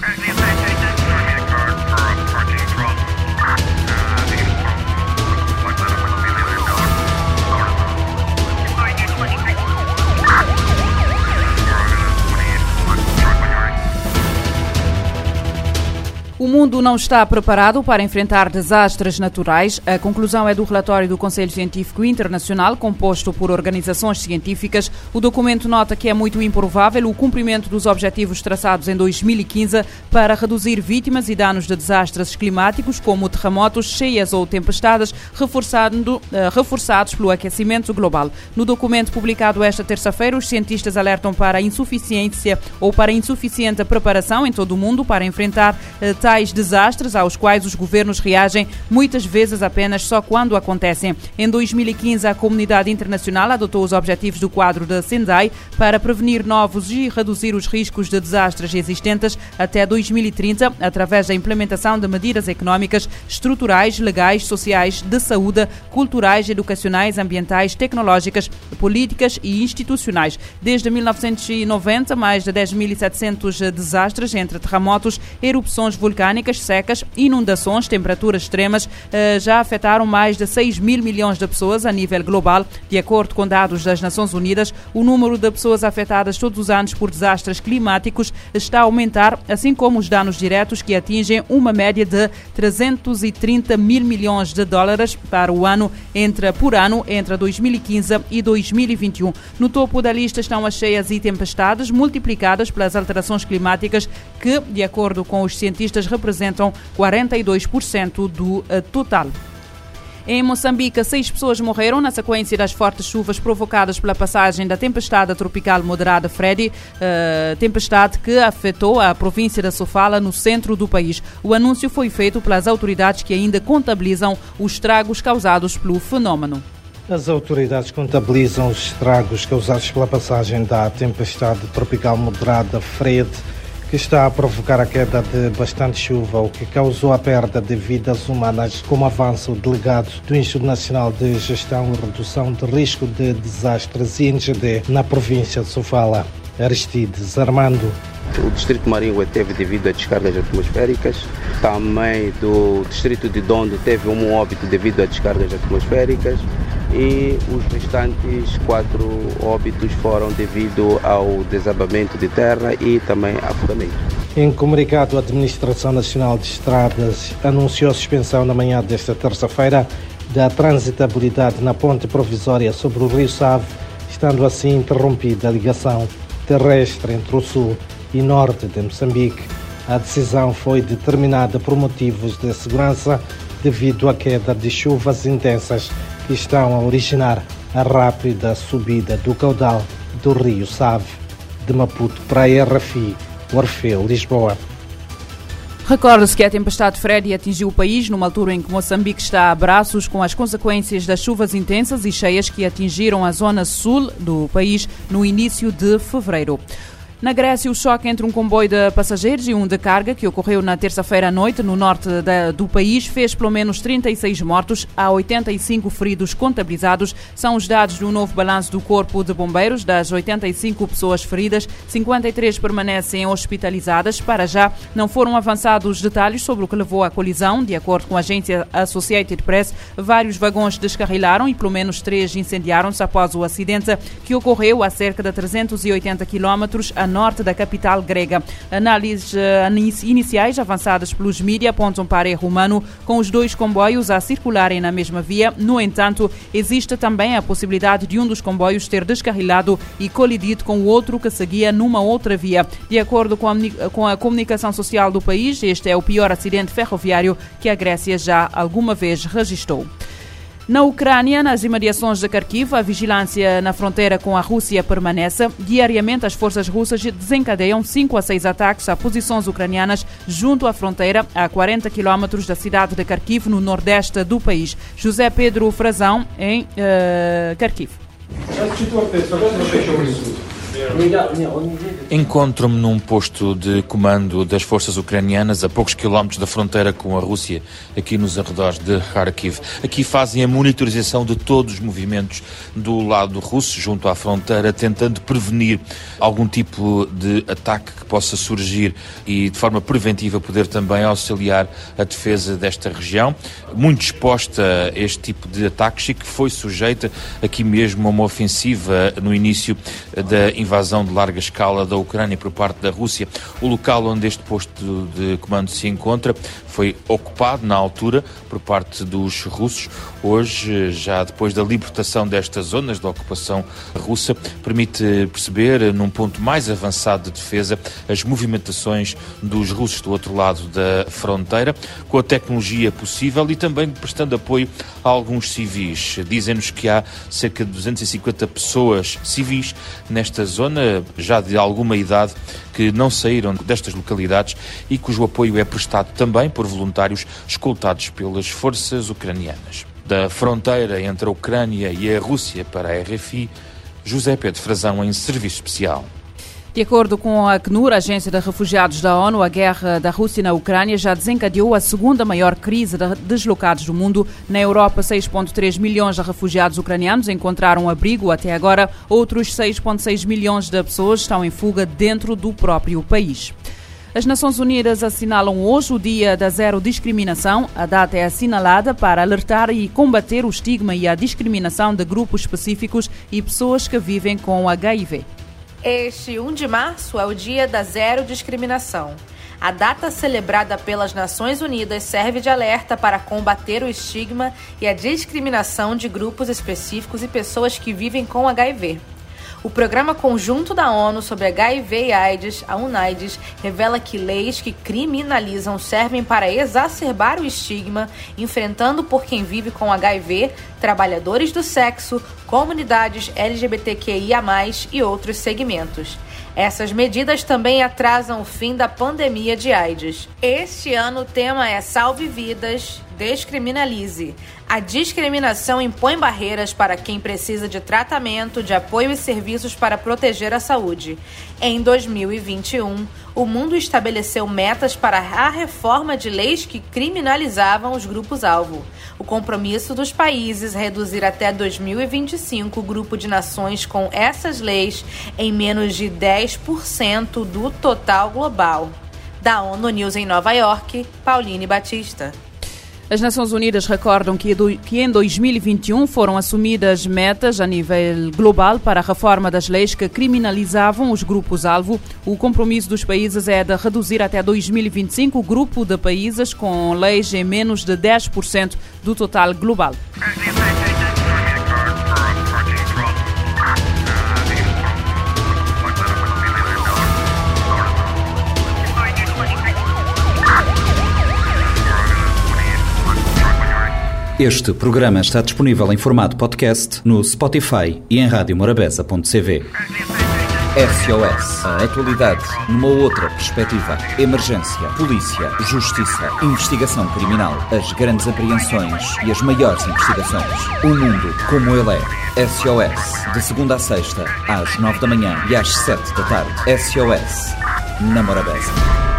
Right, O mundo não está preparado para enfrentar desastres naturais. A conclusão é do relatório do Conselho Científico Internacional, composto por organizações científicas. O documento nota que é muito improvável o cumprimento dos objetivos traçados em 2015 para reduzir vítimas e danos de desastres climáticos, como terremotos, cheias ou tempestades, reforçando, uh, reforçados pelo aquecimento global. No documento publicado esta terça-feira, os cientistas alertam para a insuficiência ou para a insuficiente preparação em todo o mundo para enfrentar uh, desastres aos quais os governos reagem muitas vezes apenas só quando acontecem. Em 2015, a comunidade internacional adotou os objetivos do quadro da Sendai para prevenir novos e reduzir os riscos de desastres existentes até 2030, através da implementação de medidas económicas, estruturais, legais, sociais, de saúde, culturais, educacionais, ambientais, tecnológicas, políticas e institucionais. Desde 1990, mais de 10.700 desastres entre terremotos, erupções vulcânicas, secas, inundações, temperaturas extremas eh, já afetaram mais de 6 mil milhões de pessoas a nível global. De acordo com dados das Nações Unidas, o número de pessoas afetadas todos os anos por desastres climáticos está a aumentar, assim como os danos diretos que atingem uma média de 330 mil milhões de dólares para o ano entre, por ano entre 2015 e 2021. No topo da lista estão as cheias e tempestades multiplicadas pelas alterações climáticas que, de acordo com os cientistas, representam 42% do eh, total. Em Moçambique, seis pessoas morreram na sequência das fortes chuvas provocadas pela passagem da tempestade tropical moderada Freddy, uh, tempestade que afetou a província da Sofala, no centro do país. O anúncio foi feito pelas autoridades que ainda contabilizam os estragos causados pelo fenômeno. As autoridades contabilizam os estragos causados pela passagem da tempestade tropical moderada Fred que está a provocar a queda de bastante chuva, o que causou a perda de vidas humanas, como avança o delegado do Instituto Nacional de Gestão e Redução de Risco de Desastres, INGD, na província de Sofala. Aristides Armando. O distrito Marinho teve devido a descargas atmosféricas. Também do distrito de Dondo teve um óbito devido a descargas atmosféricas e os restantes quatro óbitos foram devido ao desabamento de terra e também afogamento. Em comunicado, a Administração Nacional de Estradas anunciou a suspensão na manhã desta terça-feira da transitabilidade na ponte provisória sobre o Rio Save, estando assim interrompida a ligação terrestre entre o sul e norte de Moçambique. A decisão foi determinada por motivos de segurança devido à queda de chuvas intensas estão a originar a rápida subida do caudal do rio Save, de Maputo para RFI, Orfeu, Lisboa. Recorda-se que a tempestade Freddy atingiu o país numa altura em que Moçambique está a braços com as consequências das chuvas intensas e cheias que atingiram a zona sul do país no início de fevereiro. Na Grécia, o choque entre um comboio de passageiros e um de carga, que ocorreu na terça-feira à noite no norte da, do país, fez pelo menos 36 mortos. Há 85 feridos contabilizados. São os dados do novo balanço do Corpo de Bombeiros. Das 85 pessoas feridas, 53 permanecem hospitalizadas. Para já, não foram avançados detalhes sobre o que levou à colisão. De acordo com a agência Associated Press, vários vagões descarrilaram e pelo menos três incendiaram-se após o acidente que ocorreu a cerca de 380 quilómetros a norte da capital grega. Análises uh, iniciais avançadas pelos mídias apontam para erro humano, com os dois comboios a circularem na mesma via. No entanto, existe também a possibilidade de um dos comboios ter descarrilado e colidido com o outro que seguia numa outra via. De acordo com a, com a comunicação social do país, este é o pior acidente ferroviário que a Grécia já alguma vez registrou. Na Ucrânia, nas imediações de Kharkiv, a vigilância na fronteira com a Rússia permanece. Diariamente, as forças russas desencadeiam 5 a 6 ataques a posições ucranianas junto à fronteira, a 40 quilómetros da cidade de Kharkiv, no nordeste do país. José Pedro Frazão, em uh, Kharkiv. Encontro-me num posto de comando das forças ucranianas a poucos quilómetros da fronteira com a Rússia, aqui nos arredores de Kharkiv. Aqui fazem a monitorização de todos os movimentos do lado russo, junto à fronteira, tentando prevenir algum tipo de ataque que possa surgir e, de forma preventiva, poder também auxiliar a defesa desta região, muito exposta a este tipo de ataques e que foi sujeita aqui mesmo a uma ofensiva no início da invasão de larga escala da Ucrânia por parte da Rússia. O local onde este posto de comando se encontra foi ocupado na altura por parte dos russos. Hoje, já depois da libertação destas zonas da ocupação russa, permite perceber, num ponto mais avançado de defesa, as movimentações dos russos do outro lado da fronteira, com a tecnologia possível e também prestando apoio a alguns civis. Dizem-nos que há cerca de 250 pessoas civis nesta zona, já de alguma idade, que não saíram destas localidades e cujo apoio é prestado também por voluntários escoltados pelas forças ucranianas. Da fronteira entre a Ucrânia e a Rússia para a RFI, José Pedro Frazão em serviço especial. De acordo com a ACNUR, a Agência de Refugiados da ONU, a guerra da Rússia na Ucrânia já desencadeou a segunda maior crise de deslocados do mundo. Na Europa, 6,3 milhões de refugiados ucranianos encontraram abrigo até agora. Outros 6,6 milhões de pessoas estão em fuga dentro do próprio país. As Nações Unidas assinalam hoje o Dia da Zero Discriminação. A data é assinalada para alertar e combater o estigma e a discriminação de grupos específicos e pessoas que vivem com HIV. Este 1 de março é o Dia da Zero Discriminação. A data celebrada pelas Nações Unidas serve de alerta para combater o estigma e a discriminação de grupos específicos e pessoas que vivem com HIV. O Programa Conjunto da ONU sobre HIV e AIDS, a UNAIDS, revela que leis que criminalizam servem para exacerbar o estigma, enfrentando por quem vive com HIV, trabalhadores do sexo, comunidades LGBTQIA, e outros segmentos. Essas medidas também atrasam o fim da pandemia de AIDS. Este ano o tema é Salve Vidas, Descriminalize. A discriminação impõe barreiras para quem precisa de tratamento, de apoio e serviços para proteger a saúde. Em 2021, o mundo estabeleceu metas para a reforma de leis que criminalizavam os grupos-alvo. O compromisso dos países é reduzir até 2025 o grupo de nações com essas leis em menos de 10% do total global. Da ONU News em Nova York, Pauline Batista. As Nações Unidas recordam que, em 2021 foram assumidas metas a nível global para a reforma das leis que criminalizavam os grupos-alvo. O compromisso dos países é de reduzir até 2025 o grupo de países com leis em menos de 10% do total global. Este programa está disponível em formato podcast no Spotify e em radiomorabeza.cv. SOS. A atualidade numa outra perspectiva. Emergência, polícia, justiça, investigação criminal, as grandes apreensões e as maiores investigações. O mundo como ele é. SOS. De segunda a sexta, às nove da manhã e às sete da tarde. SOS. Na Morabeza.